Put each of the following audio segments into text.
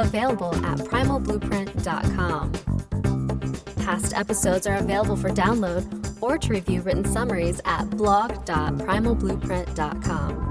available at primalblueprint.com. Past episodes are available for download or to review written summaries at blog.primalblueprint.com.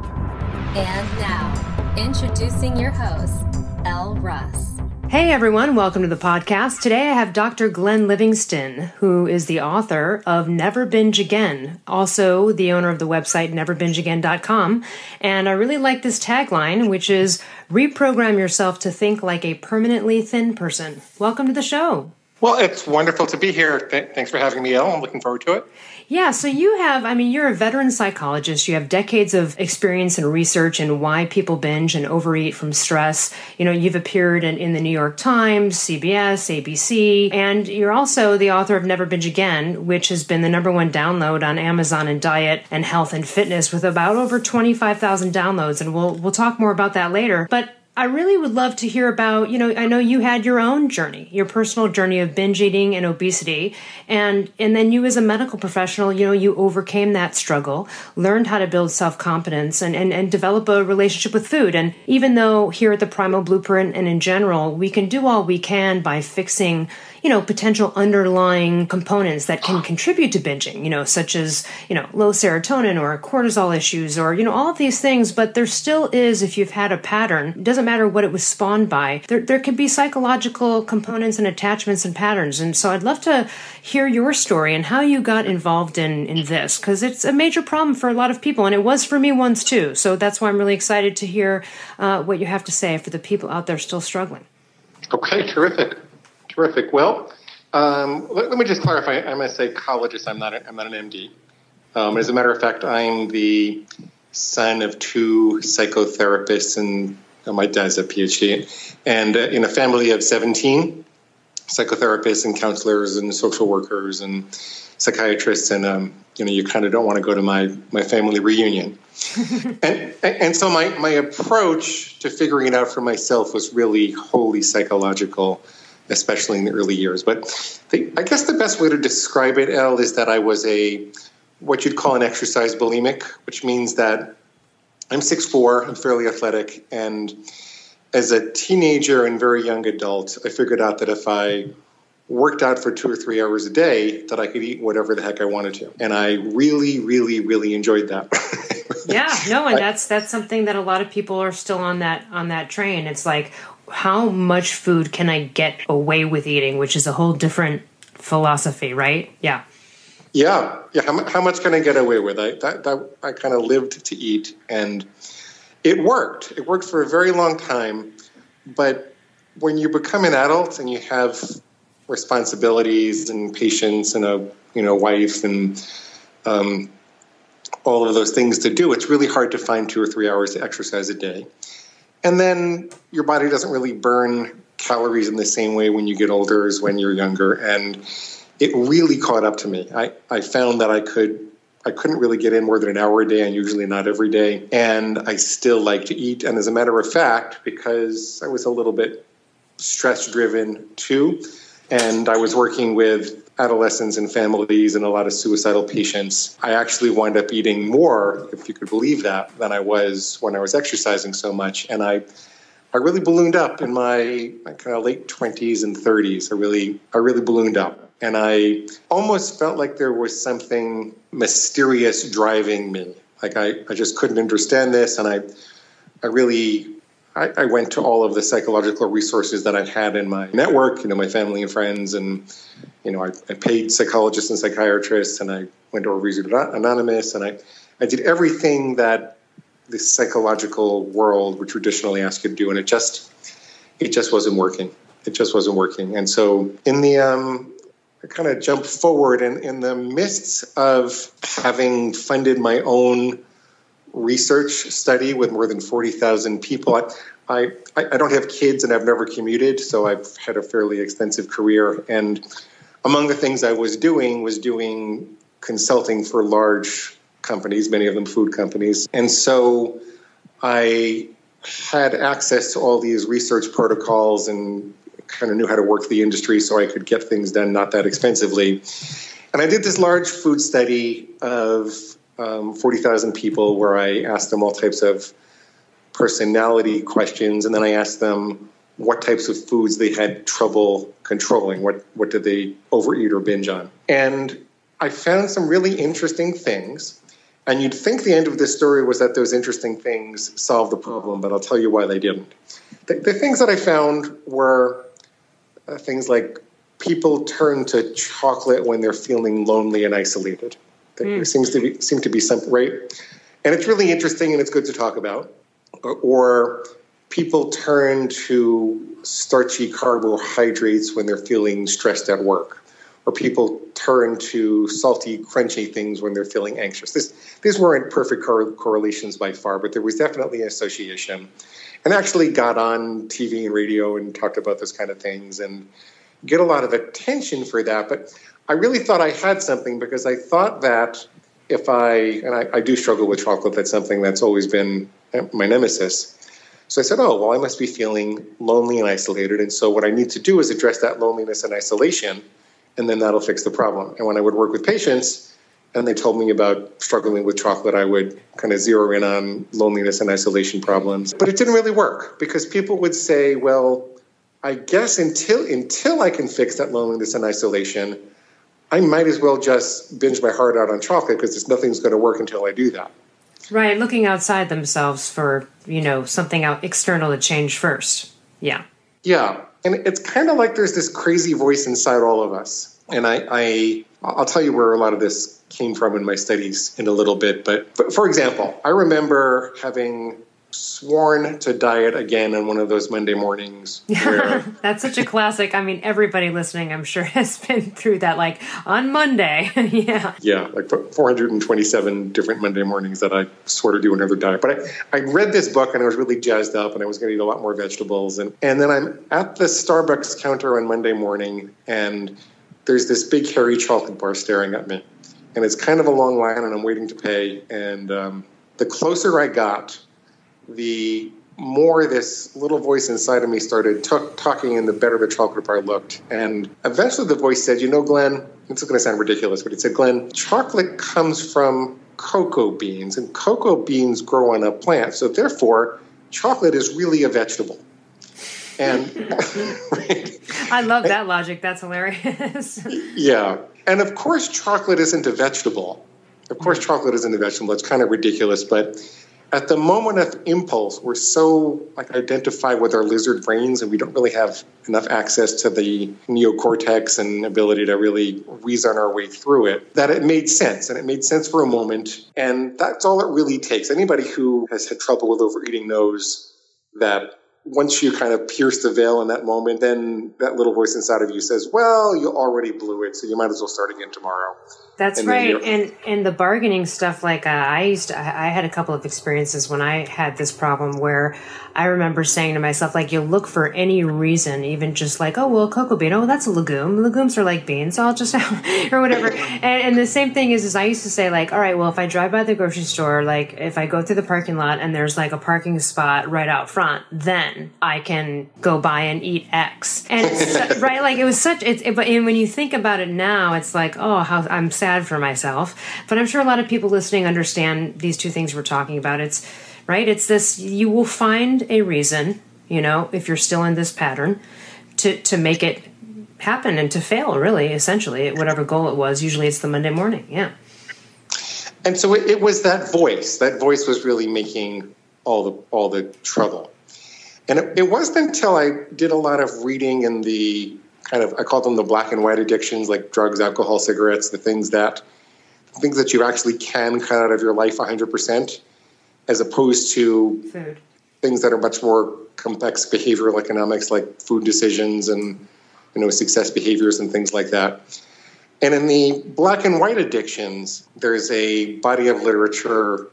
And now, introducing your host, Elle Russ. Hey everyone, welcome to the podcast. Today I have Dr. Glenn Livingston, who is the author of Never Binge Again, also the owner of the website neverbingeagain.com. And I really like this tagline, which is reprogram yourself to think like a permanently thin person. Welcome to the show. Well, it's wonderful to be here. Th- thanks for having me, Elle. I'm looking forward to it. Yeah, so you have, I mean, you're a veteran psychologist. You have decades of experience and research in why people binge and overeat from stress. You know, you've appeared in, in the New York Times, CBS, ABC, and you're also the author of Never Binge Again, which has been the number one download on Amazon in diet and health and fitness with about over 25,000 downloads. And we'll, we'll talk more about that later. But I really would love to hear about, you know, I know you had your own journey, your personal journey of binge eating and obesity, and and then you as a medical professional, you know, you overcame that struggle, learned how to build self-confidence and and, and develop a relationship with food. And even though here at the Primal Blueprint and in general, we can do all we can by fixing you know, potential underlying components that can contribute to binging, you know, such as, you know, low serotonin or cortisol issues or, you know, all of these things. But there still is, if you've had a pattern, it doesn't matter what it was spawned by, there, there can be psychological components and attachments and patterns. And so I'd love to hear your story and how you got involved in, in this, because it's a major problem for a lot of people. And it was for me once too. So that's why I'm really excited to hear uh, what you have to say for the people out there still struggling. Okay, terrific. Terrific. Well, um, let, let, me just clarify. I'm a psychologist. I'm not. A, I'm not an MD. Um, as a matter of fact, I'm the son of two psychotherapists, and uh, my dad's a PhD, and uh, in a family of 17 psychotherapists and counselors and social workers and psychiatrists, and um, you know, you kind of don't want to go to my my family reunion. and and so my my approach to figuring it out for myself was really wholly psychological especially in the early years. But the, I guess the best way to describe it, Elle, is that I was a what you'd call an exercise bulimic, which means that I'm 6'4", I'm fairly athletic, and as a teenager and very young adult, I figured out that if I worked out for two or three hours a day, that I could eat whatever the heck I wanted to, and I really, really, really enjoyed that. yeah, no, and that's that's something that a lot of people are still on that on that train. It's like, how much food can I get away with eating, which is a whole different philosophy, right? Yeah. Yeah, yeah. How, how much can I get away with? I that, that I kind of lived to eat, and it worked. It worked for a very long time, but when you become an adult and you have responsibilities and patients and a you know wife and um, all of those things to do, it's really hard to find two or three hours to exercise a day. And then your body doesn't really burn calories in the same way when you get older as when you're younger. And it really caught up to me. I, I found that I could I couldn't really get in more than an hour a day, and usually not every day. And I still like to eat. And as a matter of fact, because I was a little bit stress driven too, and I was working with adolescents and families and a lot of suicidal patients, I actually wound up eating more, if you could believe that, than I was when I was exercising so much. And I, I really ballooned up in my, my kind of late 20s and 30s. I really, I really ballooned up. And I almost felt like there was something mysterious driving me. Like I, I just couldn't understand this. And I, I really I, I, went to all of the psychological resources that I had in my network, you know, my family and friends, and you know, I, I paid psychologists and psychiatrists, and I went to Overeaters Anonymous, and I, I did everything that the psychological world would traditionally ask you to do, and it just, it just wasn't working. It just wasn't working, and so in the um, I kind of jumped forward, and in the midst of having funded my own research study with more than 40,000 people. I, I, I don't have kids and I've never commuted, so I've had a fairly extensive career. And among the things I was doing was doing consulting for large companies, many of them food companies. And so I had access to all these research protocols and kind of knew how to work the industry so I could get things done not that expensively. And I did this large food study of um, 40,000 people where I asked them all types of personality questions, and then I asked them what types of foods they had trouble controlling. What what did they overeat or binge on? And I found some really interesting things. And you'd think the end of this story was that those interesting things solved the problem, but I'll tell you why they didn't. The, the things that I found were uh, things like people turn to chocolate when they're feeling lonely and isolated. There mm. seems to be seem to be some right, and it's really interesting and it's good to talk about. Or, or people turn to starchy carbohydrates when they're feeling stressed at work, or people turn to salty, crunchy things when they're feeling anxious. This, these weren't perfect cor- correlations by far, but there was definitely an association. And actually got on TV and radio and talked about those kind of things and get a lot of attention for that. But I really thought I had something because I thought that if I, and I, I do struggle with chocolate, that's something that's always been my nemesis. So I said, oh, well, I must be feeling lonely and isolated. And so what I need to do is address that loneliness and isolation, and then that'll fix the problem. And when I would work with patients and they told me about struggling with chocolate, I would kind of zero in on loneliness and isolation problems. But it didn't really work because people would say, well, I guess until until I can fix that loneliness and isolation, I might as well just binge my heart out on chocolate because there's nothing's going to work until I do that. Right, looking outside themselves for, you know, something out external to change first. Yeah. Yeah. And it's kind of like there's this crazy voice inside all of us. And I, I I'll tell you where a lot of this came from in my studies in a little bit. But for example, I remember having sworn to diet again on one of those Monday mornings. Where... That's such a classic. I mean, everybody listening, I'm sure, has been through that. Like on Monday, yeah, yeah, like 427 different Monday mornings that I swore to do another diet. But I, I read this book and I was really jazzed up, and I was going to eat a lot more vegetables. And and then I'm at the Starbucks counter on Monday morning, and there's this big hairy chocolate bar staring at me, and it's kind of a long line, and I'm waiting to pay, and um, the closer I got the more this little voice inside of me started t- talking and the better the chocolate bar looked. And eventually the voice said, You know, Glenn, it's going to sound ridiculous, but it said, Glenn, chocolate comes from cocoa beans, and cocoa beans grow on a plant. So therefore, chocolate is really a vegetable. And I love that logic. That's hilarious. yeah. And of course, chocolate isn't a vegetable. Of course, mm. chocolate isn't a vegetable. It's kind of ridiculous, but at the moment of impulse, we're so like identified with our lizard brains, and we don't really have enough access to the neocortex and ability to really reason our way through it. That it made sense, and it made sense for a moment, and that's all it really takes. Anybody who has had trouble with overeating knows that once you kind of pierce the veil in that moment, then that little voice inside of you says, "Well, you already blew it, so you might as well start again tomorrow." That's and right, and and the bargaining stuff. Like uh, I used, to, I had a couple of experiences when I had this problem where I remember saying to myself, like, you look for any reason, even just like, oh well, cocoa bean, oh that's a legume. Legumes are like beans, so I'll just or whatever. and, and the same thing is, is I used to say like, all right, well, if I drive by the grocery store, like if I go through the parking lot and there's like a parking spot right out front, then I can go buy and eat X. And right, like it was such. It's it, but and when you think about it now, it's like, oh, how I'm sad sad for myself. But I'm sure a lot of people listening understand these two things we're talking about. It's right. It's this. You will find a reason. You know, if you're still in this pattern, to to make it happen and to fail. Really, essentially, at whatever goal it was. Usually, it's the Monday morning. Yeah. And so it, it was that voice. That voice was really making all the all the trouble. And it, it wasn't until I did a lot of reading in the kind of I call them the black and white addictions like drugs, alcohol, cigarettes, the things that things that you actually can cut out of your life 100% as opposed to food. things that are much more complex behavioral economics like food decisions and you know success behaviors and things like that. And in the black and white addictions, there's a body of literature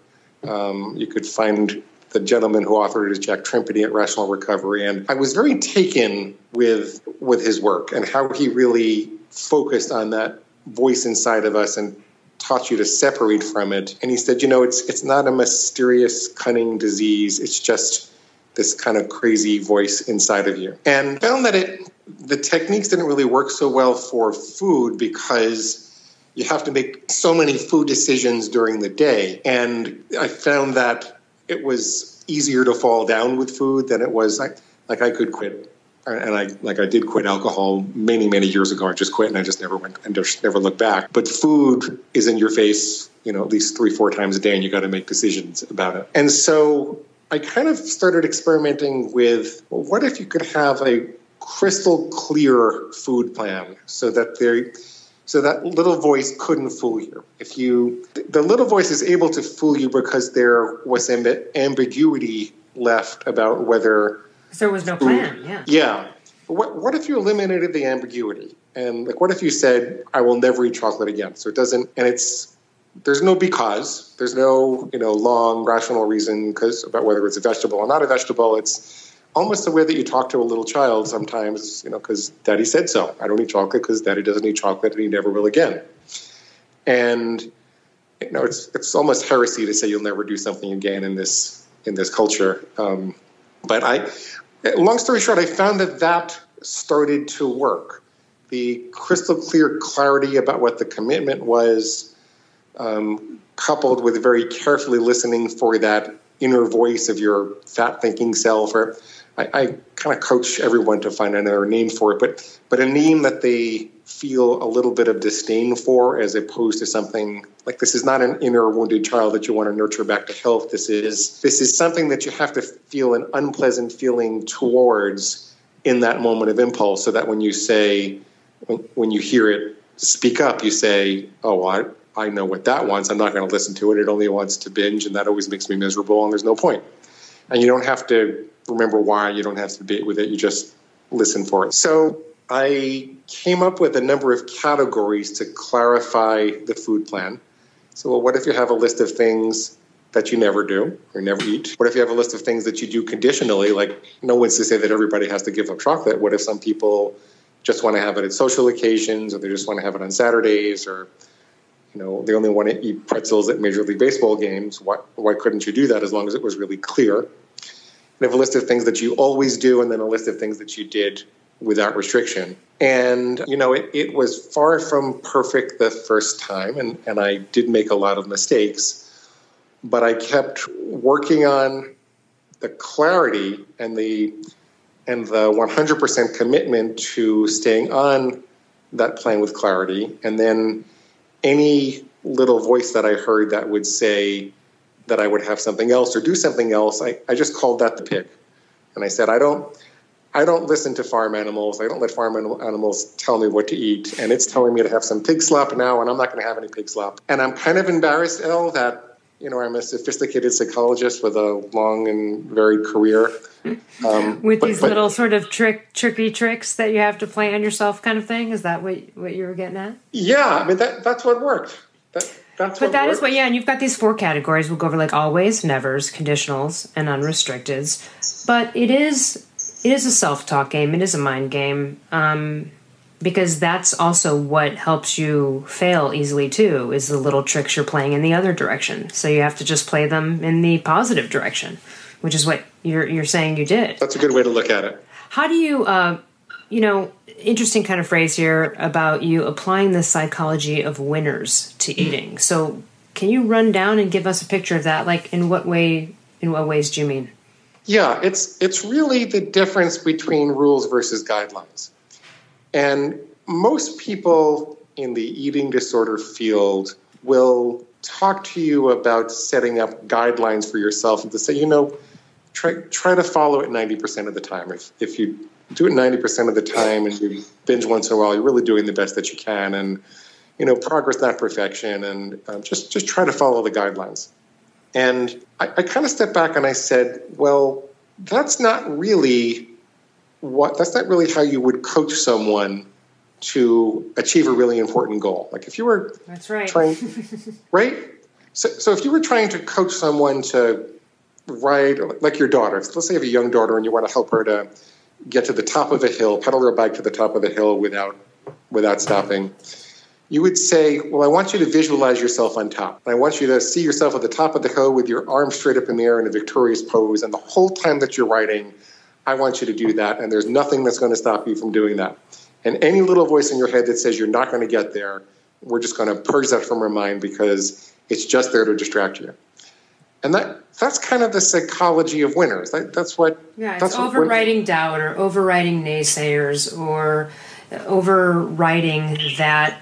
Um, you could find the gentleman who authored it is Jack Trimpey at Rational Recovery, and I was very taken with with his work and how he really focused on that voice inside of us and taught you to separate from it. And he said, you know, it's it's not a mysterious, cunning disease. It's just this kind of crazy voice inside of you. And found that it the techniques didn't really work so well for food because you have to make so many food decisions during the day. And I found that it was easier to fall down with food than it was like, like I could quit. And I like I did quit alcohol many many years ago. I just quit and I just never went and just never looked back. But food is in your face, you know, at least three four times a day, and you got to make decisions about it. And so I kind of started experimenting with well, what if you could have a crystal clear food plan so that there so that little voice couldn't fool you. If you, the little voice is able to fool you because there was ambiguity left about whether there was no plan. Yeah. Yeah. What What if you eliminated the ambiguity and like what if you said I will never eat chocolate again? So it doesn't, and it's there's no because there's no you know long rational reason because about whether it's a vegetable or not a vegetable. It's almost the way that you talk to a little child sometimes, you know, because daddy said so. I don't eat chocolate because daddy doesn't eat chocolate and he never will again. And you know, it's it's almost heresy to say you'll never do something again in this in this culture. Um, but I, long story short, I found that that started to work. The crystal clear clarity about what the commitment was, um, coupled with very carefully listening for that inner voice of your fat thinking self, or I, I kind of coach everyone to find another name for it, but but a name that they feel a little bit of disdain for, as opposed to something like this is not an inner wounded child that you want to nurture back to health. This is this is something that you have to feel an unpleasant feeling towards in that moment of impulse, so that when you say when, when you hear it speak up, you say, "Oh, I." I know what that wants. I'm not going to listen to it. It only wants to binge, and that always makes me miserable, and there's no point. And you don't have to remember why. You don't have to debate with it. You just listen for it. So I came up with a number of categories to clarify the food plan. So, well, what if you have a list of things that you never do or never eat? What if you have a list of things that you do conditionally? Like, no one's to say that everybody has to give up chocolate. What if some people just want to have it at social occasions or they just want to have it on Saturdays or you know, they only want to eat pretzels at Major League Baseball games. Why, why couldn't you do that as long as it was really clear? We have a list of things that you always do, and then a list of things that you did without restriction. And, you know, it, it was far from perfect the first time, and, and I did make a lot of mistakes, but I kept working on the clarity and the and the 100% commitment to staying on that plan with clarity and then any little voice that i heard that would say that I would have something else or do something else, I, I just called that the pig. And I said, I don't I don't listen to farm animals. I don't let farm animals tell me what to eat. And it's telling me to have some pig slop now, and I'm not going to have any pig slop. And I'm kind of embarrassed, Elle, that you know I'm a sophisticated psychologist with a long and varied career. Um, with but, these but, little sort of trick, tricky tricks that you have to play on yourself, kind of thing. Is that what what you were getting at? Yeah, I mean that that's what worked. That, that's but that is what, yeah, and you've got these four categories. We'll go over like always, nevers, conditionals, and unrestricteds. But it is it is a self talk game. It is a mind game. Um, because that's also what helps you fail easily too is the little tricks you're playing in the other direction so you have to just play them in the positive direction which is what you're you're saying you did that's a good way to look at it how do you uh, you know interesting kind of phrase here about you applying the psychology of winners to eating. So, can you run down and give us a picture of that? Like, in what way? In what ways do you mean? Yeah, it's it's really the difference between rules versus guidelines, and most people in the eating disorder field will talk to you about setting up guidelines for yourself and to say, you know, try try to follow it ninety percent of the time. If if you do it 90% of the time and you binge once in a while, you're really doing the best that you can. And, you know, progress, not perfection. And um, just, just try to follow the guidelines. And I, I kind of stepped back and I said, well, that's not really what, that's not really how you would coach someone to achieve a really important goal. Like if you were that's right. trying, right? So, so if you were trying to coach someone to ride, like your daughter, let's say you have a young daughter and you want to help her to get to the top of a hill, pedal her bike to the top of the hill without without stopping. You would say, Well, I want you to visualize yourself on top. I want you to see yourself at the top of the hill with your arms straight up in the air in a victorious pose. And the whole time that you're riding, I want you to do that. And there's nothing that's going to stop you from doing that. And any little voice in your head that says you're not going to get there, we're just going to purge that from our mind because it's just there to distract you. And that that's kind of the psychology of winners. That, that's what. Yeah, it's overriding doubt or overriding naysayers or overriding that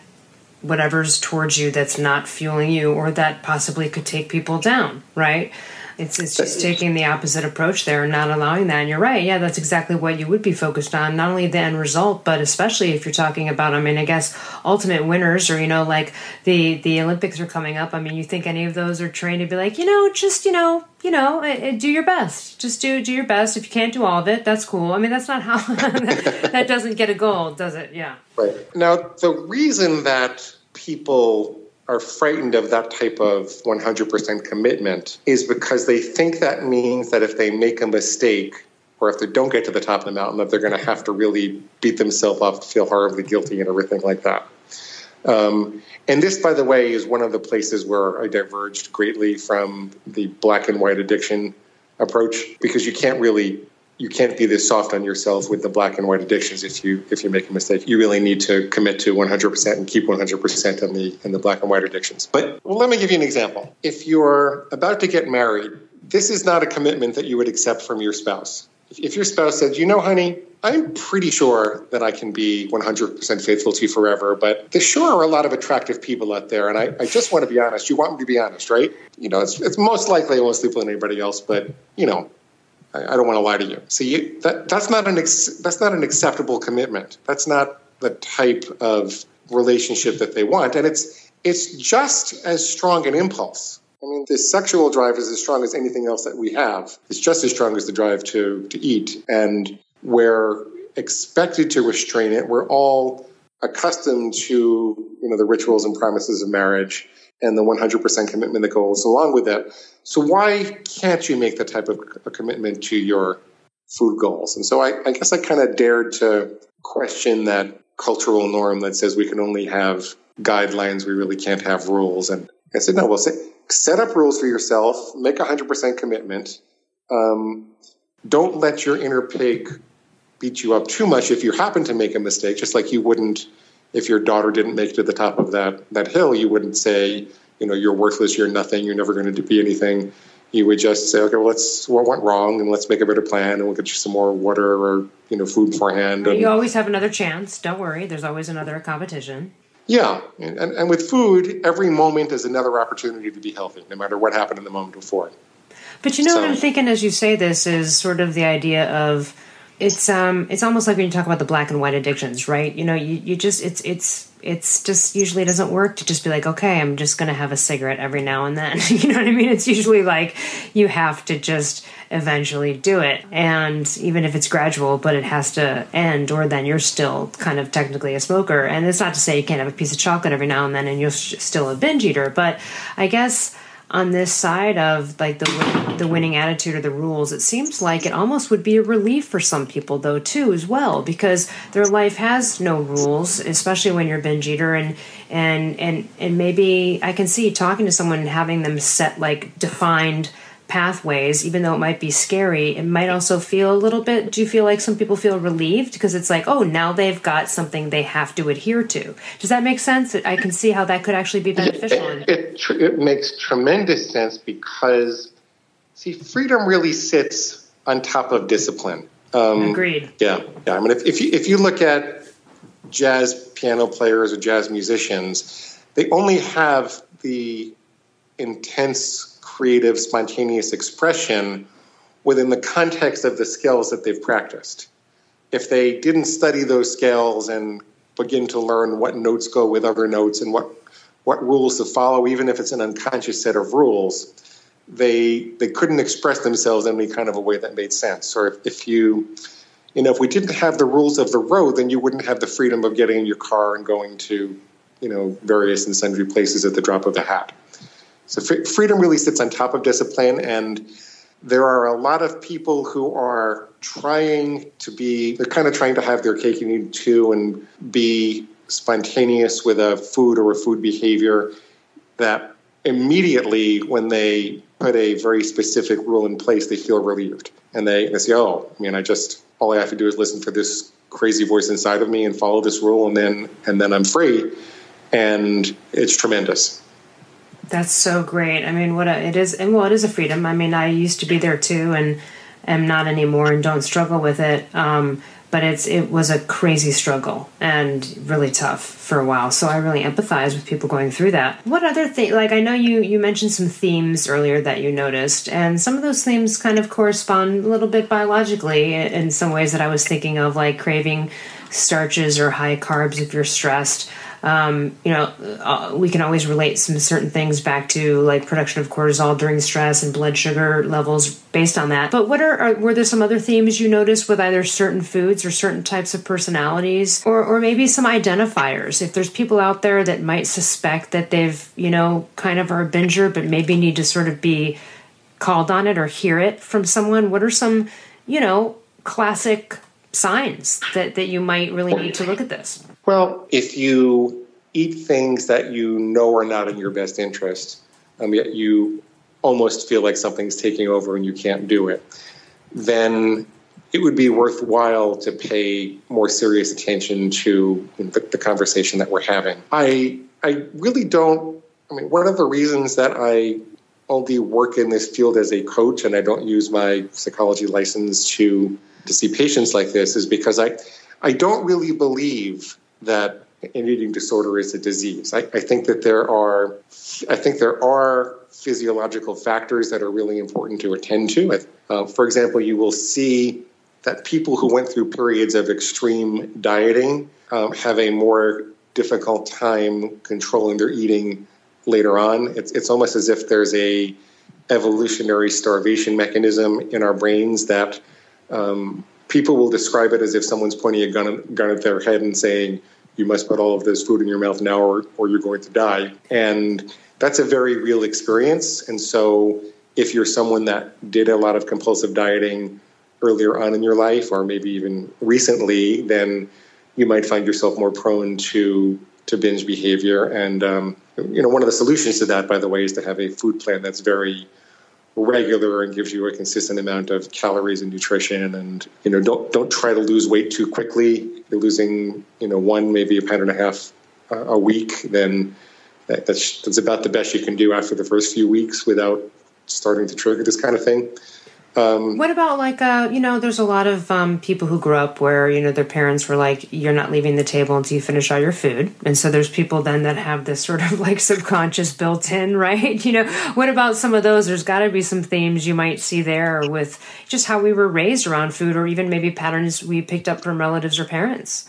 whatever's towards you that's not fueling you or that possibly could take people down, right? It's, it's just taking the opposite approach there and not allowing that. And you're right. Yeah, that's exactly what you would be focused on. Not only the end result, but especially if you're talking about, I mean, I guess ultimate winners or, you know, like the, the Olympics are coming up. I mean, you think any of those are trained to be like, you know, just, you know, you know, uh, uh, do your best. Just do do your best. If you can't do all of it, that's cool. I mean, that's not how that doesn't get a goal, does it? Yeah. Right. Now, the reason that people are frightened of that type of 100% commitment is because they think that means that if they make a mistake or if they don't get to the top of the mountain that they're going to have to really beat themselves up feel horribly guilty and everything like that. Um, and this by the way is one of the places where i diverged greatly from the black and white addiction approach because you can't really you can't be this soft on yourself with the black and white addictions if you if you make a mistake. You really need to commit to 100% and keep 100% in the in the black and white addictions. But well, let me give you an example. If you're about to get married, this is not a commitment that you would accept from your spouse. If your spouse said, "You know, honey, I'm pretty sure that I can be 100% faithful to you forever, but there sure are a lot of attractive people out there, and I, I just want to be honest. You want me to be honest, right? You know, it's, it's most likely I won't sleep with anybody else, but, you know, I, don't want to lie to you. So you, that, that's not an ex, that's not an acceptable commitment. That's not the type of relationship that they want, and it's it's just as strong an impulse. I mean, the sexual drive is as strong as anything else that we have. It's just as strong as the drive to to eat, and we're expected to restrain it. We're all accustomed to you know the rituals and promises of marriage and the 100% commitment that goes along with it. So why can't you make that type of a commitment to your food goals? And so I, I guess I kind of dared to question that cultural norm that says we can only have guidelines, we really can't have rules. And I said, no, well, say, set up rules for yourself, make a 100% commitment. Um, don't let your inner pig beat you up too much if you happen to make a mistake, just like you wouldn't – if your daughter didn't make it to the top of that that hill, you wouldn't say, you know, you're worthless, you're nothing, you're never going to be anything. You would just say, okay, well, let's what went wrong, and let's make a better plan, and we'll get you some more water or you know food beforehand. And, you always have another chance. Don't worry, there's always another competition. Yeah, and, and with food, every moment is another opportunity to be healthy, no matter what happened in the moment before. But you know so, what I'm thinking as you say this is sort of the idea of it's um it's almost like when you talk about the black and white addictions right? You know you, you just it's it's it's just usually doesn't work to just be like okay i'm just gonna have a cigarette every now and then. You know what i mean? It's usually like you have to just eventually do it. And even if it's gradual but it has to end or then you're still kind of technically a smoker. And it's not to say you can't have a piece of chocolate every now and then and you're still a binge eater but i guess on this side of like the the winning attitude or the rules it seems like it almost would be a relief for some people though too as well because their life has no rules especially when you're a binge eater and and and and maybe i can see talking to someone and having them set like defined pathways, even though it might be scary, it might also feel a little bit. Do you feel like some people feel relieved because it's like, oh, now they've got something they have to adhere to? Does that make sense? I can see how that could actually be beneficial. It, it, it, it makes tremendous sense because, see, freedom really sits on top of discipline. Um, Agreed. Yeah, yeah. I mean, if, if you if you look at jazz piano players or jazz musicians, they only have the intense creative, spontaneous expression within the context of the skills that they've practiced. If they didn't study those scales and begin to learn what notes go with other notes and what what rules to follow, even if it's an unconscious set of rules, they they couldn't express themselves in any kind of a way that made sense. Or if, if you you know, if we didn't have the rules of the road, then you wouldn't have the freedom of getting in your car and going to, you know, various and sundry places at the drop of a hat. So f- freedom really sits on top of discipline, and there are a lot of people who are trying to be, they're kind of trying to have their cake and eat too and be spontaneous with a food or a food behavior that immediately, when they put a very specific rule in place, they feel relieved. And they, they say, oh, I mean, I just, all I have to do is listen for this crazy voice inside of me and follow this rule, and then, and then I'm free. And it's tremendous. That's so great. I mean, what a, it is, and well, it is a freedom. I mean, I used to be there too, and am not anymore, and don't struggle with it. Um, but it's it was a crazy struggle and really tough for a while. So I really empathize with people going through that. What other thing? Like I know you you mentioned some themes earlier that you noticed, and some of those themes kind of correspond a little bit biologically in some ways that I was thinking of, like craving starches or high carbs if you're stressed um, you know, uh, we can always relate some certain things back to like production of cortisol during stress and blood sugar levels based on that. But what are, are were there some other themes you noticed with either certain foods or certain types of personalities, or or maybe some identifiers? If there's people out there that might suspect that they've you know kind of are a binger, but maybe need to sort of be called on it or hear it from someone, what are some you know classic signs that that you might really need to look at this? Well, if you eat things that you know are not in your best interest, um, yet you almost feel like something's taking over and you can't do it, then it would be worthwhile to pay more serious attention to the, the conversation that we're having. I I really don't. I mean, one of the reasons that I only work in this field as a coach and I don't use my psychology license to to see patients like this is because I I don't really believe that an eating disorder is a disease. I, I, think that there are, I think there are physiological factors that are really important to attend to. Uh, for example, you will see that people who went through periods of extreme dieting um, have a more difficult time controlling their eating later on. It's, it's almost as if there's a evolutionary starvation mechanism in our brains that um, people will describe it as if someone's pointing a gun, gun at their head and saying, you must put all of this food in your mouth now or, or you're going to die. And that's a very real experience. And so if you're someone that did a lot of compulsive dieting earlier on in your life or maybe even recently, then you might find yourself more prone to to binge behavior. And um, you know, one of the solutions to that, by the way, is to have a food plan that's very regular and gives you a consistent amount of calories and nutrition and you know don't don't try to lose weight too quickly. You're losing you know one maybe a pound and a half uh, a week then that, that's that's about the best you can do after the first few weeks without starting to trigger this kind of thing um, what about like uh, you know, there's a lot of um, people who grew up where you know their parents were like, "You're not leaving the table until you finish all your food," and so there's people then that have this sort of like subconscious built-in, right? You know, what about some of those? There's got to be some themes you might see there with just how we were raised around food, or even maybe patterns we picked up from relatives or parents.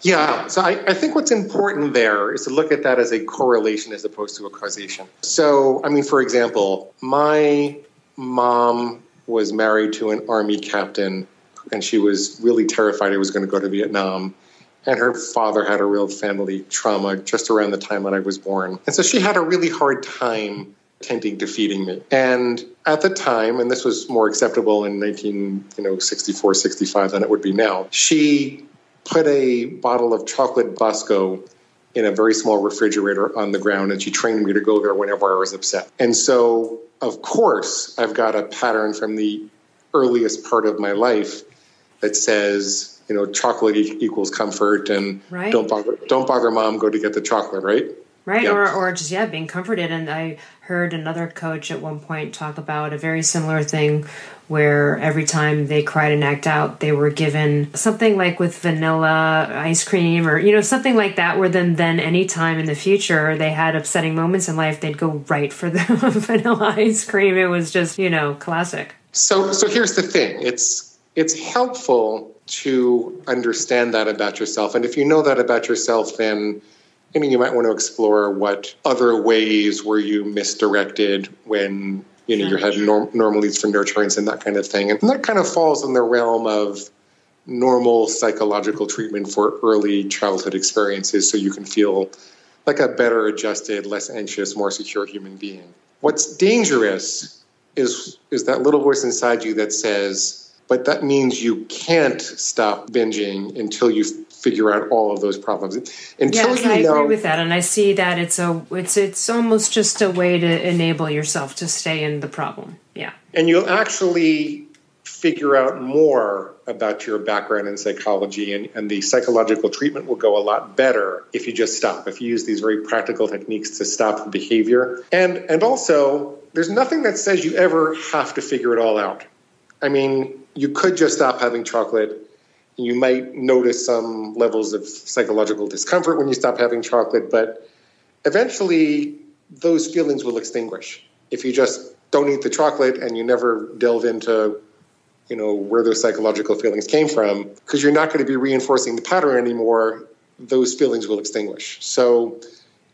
Yeah, so I, I, think what's important there is to look at that as a correlation as opposed to a causation. So, I mean, for example, my mom was married to an army captain, and she was really terrified he was going to go to Vietnam. And her father had a real family trauma just around the time that I was born. And so she had a really hard time tending to feeding me. And at the time, and this was more acceptable in 1964, 65 than it would be now, she put a bottle of chocolate Bosco in a very small refrigerator on the ground, and she trained me to go there whenever I was upset. And so of course, I've got a pattern from the earliest part of my life that says, you know, chocolate equals comfort, and right. don't bother, don't bother, mom, go to get the chocolate, right? Right, or or just yeah, being comforted. And I heard another coach at one point talk about a very similar thing where every time they cried and act out, they were given something like with vanilla ice cream or, you know, something like that, where then, then any time in the future they had upsetting moments in life, they'd go right for the vanilla ice cream. It was just, you know, classic. So, so here's the thing. It's, it's helpful to understand that about yourself. And if you know that about yourself, then I mean, you might want to explore what other ways were you misdirected when you know, you had norm- normal needs for nurturance and that kind of thing. And that kind of falls in the realm of normal psychological treatment for early childhood experiences so you can feel like a better adjusted, less anxious, more secure human being. What's dangerous is is that little voice inside you that says, but that means you can't stop binging until you figure out all of those problems. Until yes, you I know, agree with that, and I see that it's a it's it's almost just a way to enable yourself to stay in the problem. Yeah, and you'll actually figure out more about your background in psychology and, and the psychological treatment will go a lot better if you just stop if you use these very practical techniques to stop the behavior and and also there's nothing that says you ever have to figure it all out i mean you could just stop having chocolate you might notice some levels of psychological discomfort when you stop having chocolate but eventually those feelings will extinguish. If you just don't eat the chocolate and you never delve into you know where those psychological feelings came from because you're not going to be reinforcing the pattern anymore those feelings will extinguish. So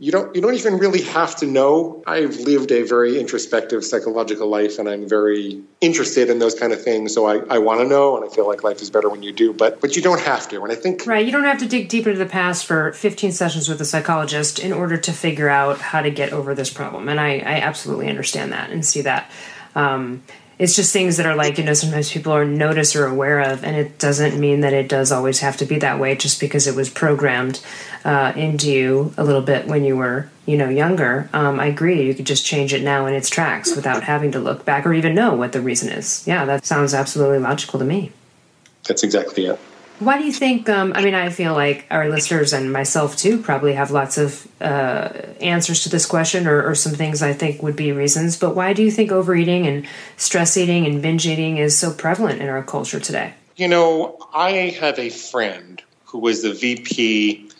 you don't you don't even really have to know. I've lived a very introspective psychological life and i'm very interested in those kind of things. So i, I want to know and i feel like life is better when you do but but you don't have to. And i think right you don't have to dig deep into the past for 15 sessions with a psychologist in order to figure out how to get over this problem. And i, I absolutely understand that and see that. Um, it's just things that are like you know sometimes people are notice or aware of and it doesn't mean that it does always have to be that way just because it was programmed uh, into you a little bit when you were you know younger. Um, i agree you could just change it now in its tracks without having to look back or even know what the reason is. Yeah that sounds absolutely logical to me. That's exactly it why do you think? Um, I mean, I feel like our listeners and myself too probably have lots of uh, answers to this question, or, or, some things I think would be reasons. But why do you think overeating and stress eating and binge eating is so prevalent in our culture today? You know, I have a friend who was the VP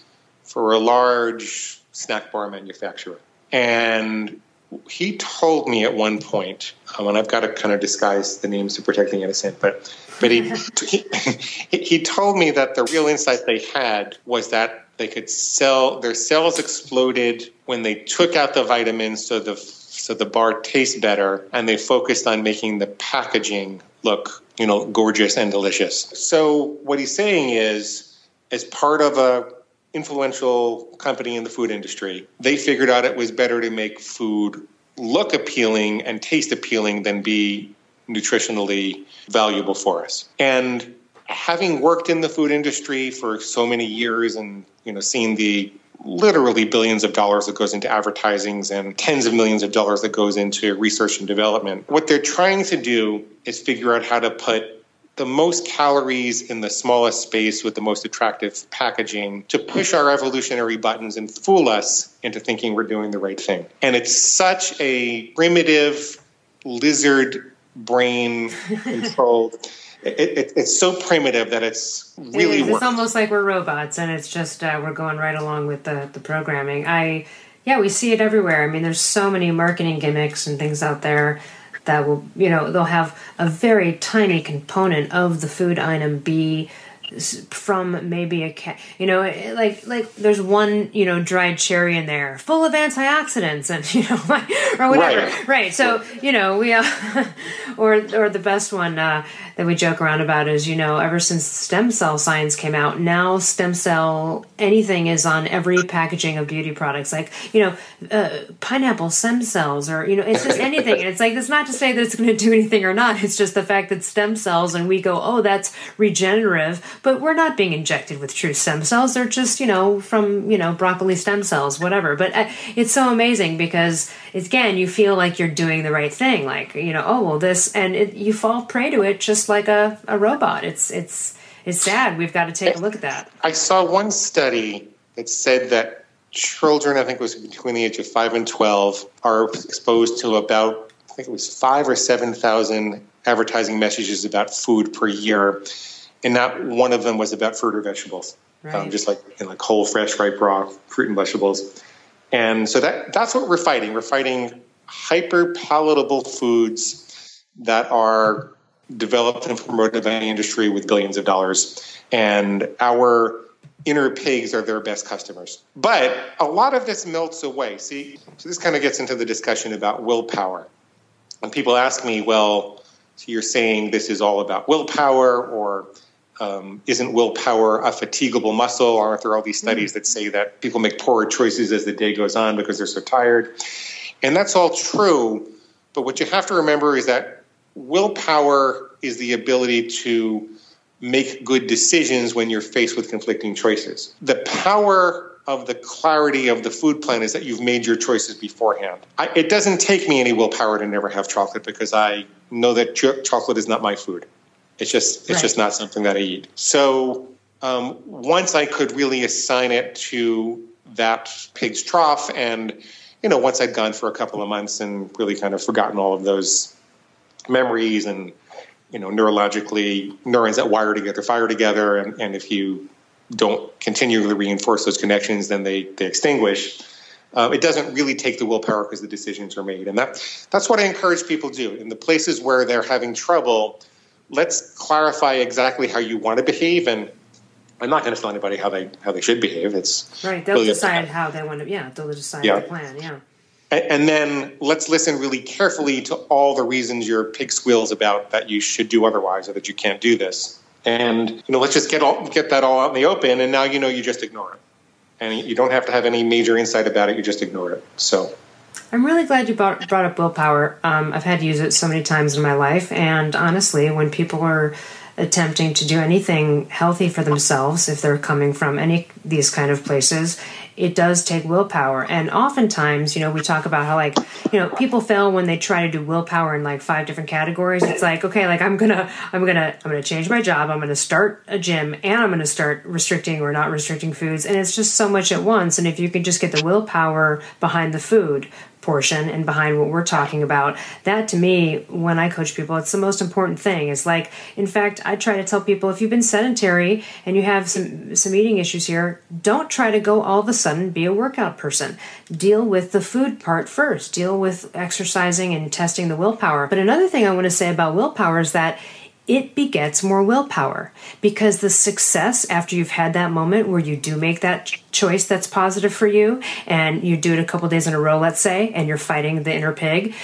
for a large snack bar manufacturer, and he told me at one point, um, and I've got to kind of disguise the names to protect the innocent, but but he, he he told me that the real insight they had was that they could sell their sales exploded when they took out the vitamins, so the so the bar tastes better, and they focused on making the packaging look you know gorgeous and delicious. So what he's saying is, as part of a influential company in the food industry, they figured out it was better to make food look appealing and taste appealing than be nutritionally valuable for us. And having worked in the food industry for so many years and you know seen the literally billions of dollars that goes into advertisings and tens of millions of dollars that goes into research and development what they're trying to do is figure out how to put the most calories in the smallest space with the most attractive packaging to push our evolutionary buttons and fool us into thinking we're doing the right thing. And it's such a primitive lizard brain controlled. it, it, it's so primitive that it's really. It it's almost like we're robots, and it's just uh, we're going right along with the the programming. I yeah, we see it everywhere. I mean, there's so many marketing gimmicks and things out there that will you know they'll have a very tiny component of the food item be from maybe a cat you know like like there's one you know dried cherry in there full of antioxidants and you know or whatever right, right. so you know we uh, or or the best one uh, that we joke around about is you know ever since stem cell science came out now stem cell anything is on every packaging of beauty products. Like you know uh, pineapple stem cells or you know it's just anything. And it's like it's not to say that it's going to do anything or not. It's just the fact that stem cells and we go oh that's regenerative. But we're not being injected with true stem cells. They're just you know from you know broccoli stem cells whatever. But uh, it's so amazing because again you feel like you're doing the right thing. Like you know oh well this and it, you fall prey to it just like a, a robot. It's it's it's sad. We've got to take a look at that. I saw one study that said that children, I think it was between the age of five and twelve, are exposed to about I think it was five or seven thousand advertising messages about food per year, and not one of them was about fruit or vegetables. Um, right. Um, just like in like whole, fresh, ripe, raw fruit and vegetables. And so that that's what we're fighting. We're fighting hyper palatable foods that are developed and promoted by the industry with billions of dollars. And our inner pigs are their best customers. But a lot of this melts away. See, so this kind of gets into the discussion about willpower. When people ask me, well, so you're saying this is all about willpower or um, isn't willpower a fatigable muscle? Aren't there all these studies that say that people make poorer choices as the day goes on because they're so tired? And that's all true. But what you have to remember is that willpower is the ability to make good decisions when you're faced with conflicting choices. The power of the clarity of the food plan is that you've made your choices beforehand. I, it doesn't take me any willpower to never have chocolate because I know that ch- chocolate is not my food. It's just it's right. just not something that I eat. So um, once I could really assign it to that pig's trough, and you know, once I'd gone for a couple of months and really kind of forgotten all of those memories and you know neurologically neurons that wire together fire together, and, and if you don't continually reinforce those connections, then they they extinguish. Uh, it doesn't really take the willpower because the decisions are made, and that that's what I encourage people to do in the places where they're having trouble let's clarify exactly how you want to behave and I'm not going to tell anybody how they how they should behave. It's right. They'll really decide how they want to. Yeah, they'll decide yeah. the plan. Yeah. And, then let's listen really carefully to all the reasons your pig squeals about that you should do otherwise or that you can't do this. And you know, let's just get all get that all out in the open. And now you know you just ignore it, and you don't have to have any major insight about it. You just ignore it. So I'm really glad you brought, brought up willpower. Um, I've had to use it so many times in my life, and honestly, when people are attempting to do anything healthy for themselves, if they're coming from any these kind of places, it does take willpower. And oftentimes, you know, we talk about how like, you know, people fail when they try to do willpower in like five different categories. It's like, okay, like I'm gonna, I'm gonna, I'm gonna change my job. I'm gonna start a gym and I'm gonna start restricting or not restricting foods. And it's just so much at once. And if you can just get the willpower behind the food, portion and behind what we're talking about that to me when i coach people it's the most important thing. It's like in fact i try to tell people if you've been sedentary and you have some some eating issues here don't try to go all of a sudden be a workout person. Deal with the food part first. Deal with exercising and testing the willpower. But another thing i want to say about willpower is that it begets more willpower. Because the success after you've had that moment where you do make that choice that's positive for you and you do it a couple days in a row let's say and you're fighting the inner pig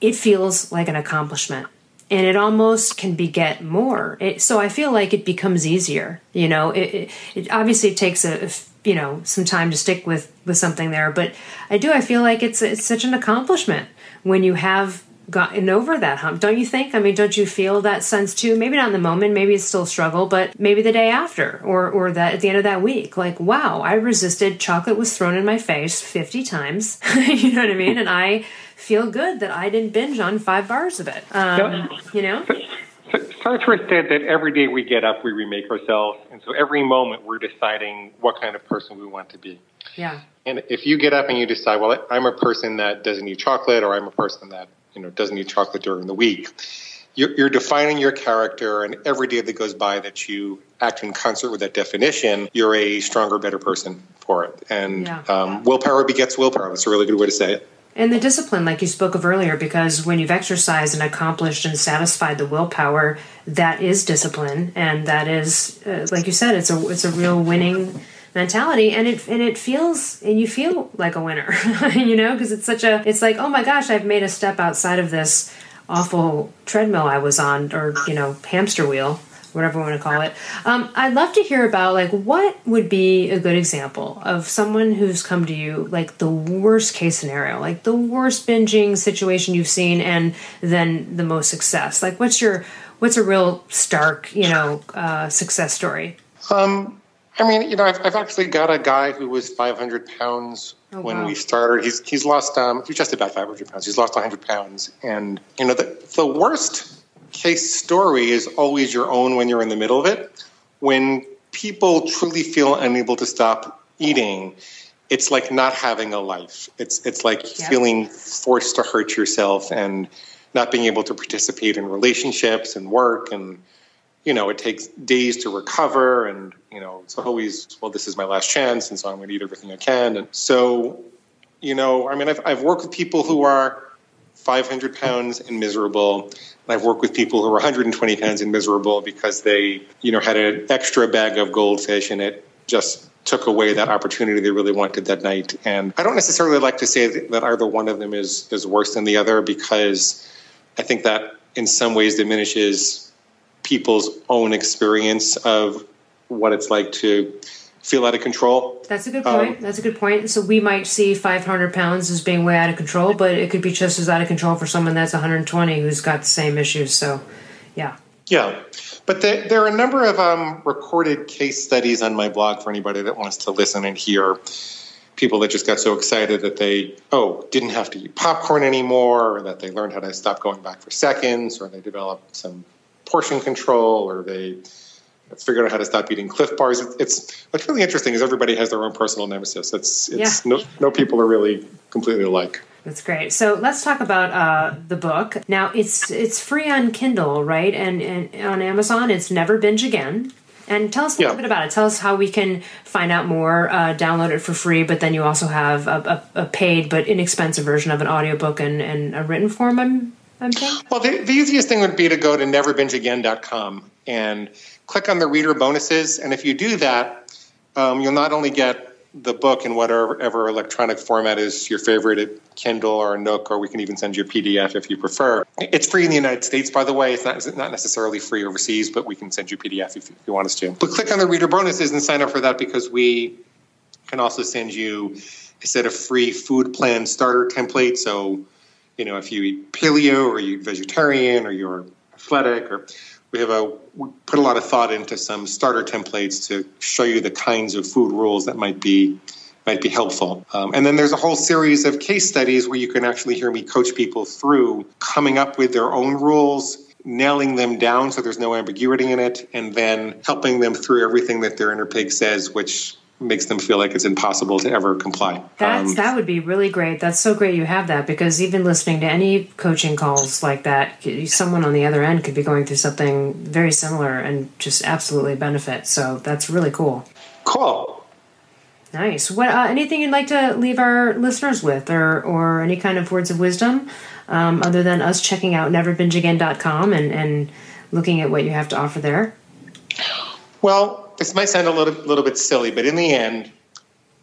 it feels like an accomplishment. And it almost can beget more. It, so i feel like it becomes easier you know? It, it, it obviously takes a you know some time to stick with with something there but i do i feel like it's it's such an accomplishment when you have gotten over that hump, don't you think? I mean, don't you feel that sense too? Maybe not in the moment, maybe it's still a struggle, but maybe the day after or or that at the end of that week, like, wow, I resisted. Chocolate was thrown in my face 50 times. you know what I mean? And I feel good that I didn't binge on five bars of it. Um, you know? So, Sartre said that every day we get up, we remake ourselves. And so every moment we're deciding what kind of person we want to be. Yeah. And if you get up and you decide, well, I'm a person that doesn't eat chocolate, or I'm a person that you know doesn't eat chocolate during the week. You're, you're defining your character, and every day that goes by that you act in concert with that definition, you're a stronger, better person for it. And yeah. um, willpower begets willpower. That's a really good way to say it. And the discipline, like you spoke of earlier, because when you've exercised and accomplished and satisfied the willpower, that is discipline, and that is, uh, like you said, it's a it's a real winning mentality and it and it feels and you feel like a winner you know because it's such a it's like oh my gosh i've made a step outside of this awful treadmill i was on or you know hamster wheel whatever you want to call it. Um, i'd love to hear about like what would be a good example of someone who's come to you like the worst case scenario like the worst binging situation you've seen and then the most success. Like what's your what's a real stark you know uh, success story? Um I mean, you know, I've, I've actually got a guy who was 500 pounds oh, when wow. we started. He's he's lost um he's just about 500 pounds. He's lost 100 pounds, and you know the the worst case story is always your own when you're in the middle of it. When people truly feel unable to stop eating, it's like not having a life. It's it's like yep. feeling forced to hurt yourself and not being able to participate in relationships and work and you know, it takes days to recover, and you know, it's always well, this is my last chance, and so I'm going to eat everything I can. And so, you know, I mean, I've I've worked with people who are 500 pounds and miserable, and I've worked with people who are 120 pounds and miserable because they, you know, had an extra bag of goldfish, and it just took away that opportunity they really wanted that night. And I don't necessarily like to say that either one of them is is worse than the other because I think that in some ways diminishes people's own experience of what it's like to feel out of control. That's a good point. Um, That's a good point. So we might see 500 pounds as being way out of control, but it could be just as out of control for someone that's 120 who's got the same issues. So, yeah. Yeah. But there, there are a number of um, recorded case studies on my blog for anybody that wants to listen and hear people that just got so excited that they oh didn't have to eat popcorn anymore or that they learned how to stop going back for seconds or they developed some portion control or they figured out how to stop eating Clif Bars it's what's really interesting is everybody has their own personal nemesis it's it's yeah. no, no people are really completely alike that's great. So let's talk about uh, the book. Now it's it's free on Kindle, right? And, and on Amazon, it's Never Binge Again. And tell us a yeah. little bit about it. Tell us how we can find out more, uh, download it for free, but then you also have a, a, a, paid but inexpensive version of an audiobook and, and a written form, I'm, Well, the, the easiest thing would be to go to neverbingeagain.com and click on the reader bonuses. And if you do that, um, you'll not only get the book in whatever electronic format is your favorite at Kindle or Nook, or we can even send you a PDF if you prefer. It's free in the United States, by the way. It's not, it's not necessarily free overseas, but we can send you PDF if you want us to. But click on the reader bonuses and sign up for that because we can also send you a set of free food plan starter templates. So, you know, if you eat paleo or you're vegetarian or you're athletic or we have a we put a lot of thought into some starter templates to show you the kinds of food rules that might be might be helpful. Um, and then there's a whole series of case studies where you can actually hear me coach people through coming up with their own rules, nailing them down so there's no ambiguity in it, and then helping them through everything that their inner pig says, which makes them feel like it's impossible to ever comply. That's, um, that would be really great. That's so great you have that because even listening to any coaching calls like that, someone on the other end could be going through something very similar and just absolutely benefit. So that's really cool. Cool. Nice. What uh, anything you'd like to leave our listeners with, or or any kind of words of wisdom, um, other than us checking out neverbingeagain.com and and looking at what you have to offer there? Well, this might sound a little, little bit silly, but in the end,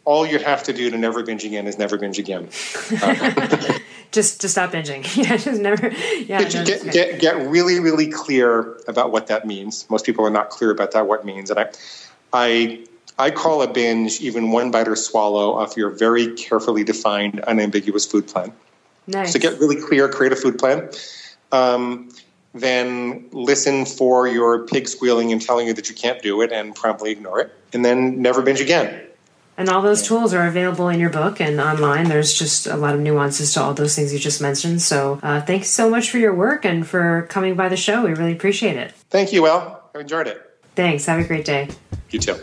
all you have to do to never binge again is never binge again. just to stop binging. yeah, just never. Yeah, get, no, get, get, get, really, really clear about what that means. Most people are not clear about that. What means, and I, I, I call a binge even one bite or swallow off your very carefully defined, unambiguous food plan. Nice. So get really clear, create a food plan. Um, then listen for your pig squealing and telling you that you can't do it and promptly ignore it, and then never binge again. And all those tools are available in your book and online. There's just a lot of nuances to all those things you just mentioned. So uh, thanks so much for your work and for coming by the show. We really appreciate it. Thank you, Elle. I enjoyed it. Thanks. Have a great day. You too.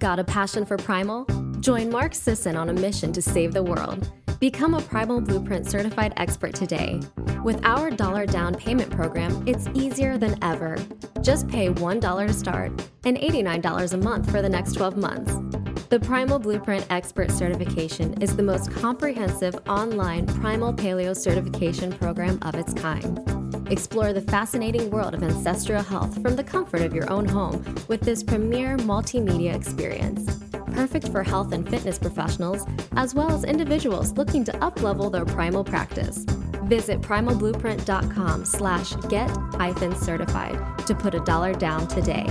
Got a passion for Primal? Join Mark Sisson on a mission to save the world. Become a Primal Blueprint certified expert today. With our dollar down payment program, it's easier than ever. Just pay $1 to start and $89 a month for the next 12 months. The Primal Blueprint Expert Certification is the most comprehensive online primal paleo certification program of its kind. Explore the fascinating world of ancestral health from the comfort of your own home with this premier multimedia experience perfect for health and fitness professionals, as well as individuals looking to uplevel their primal practice. Visit primalblueprint.com slash get certified to put a dollar down today.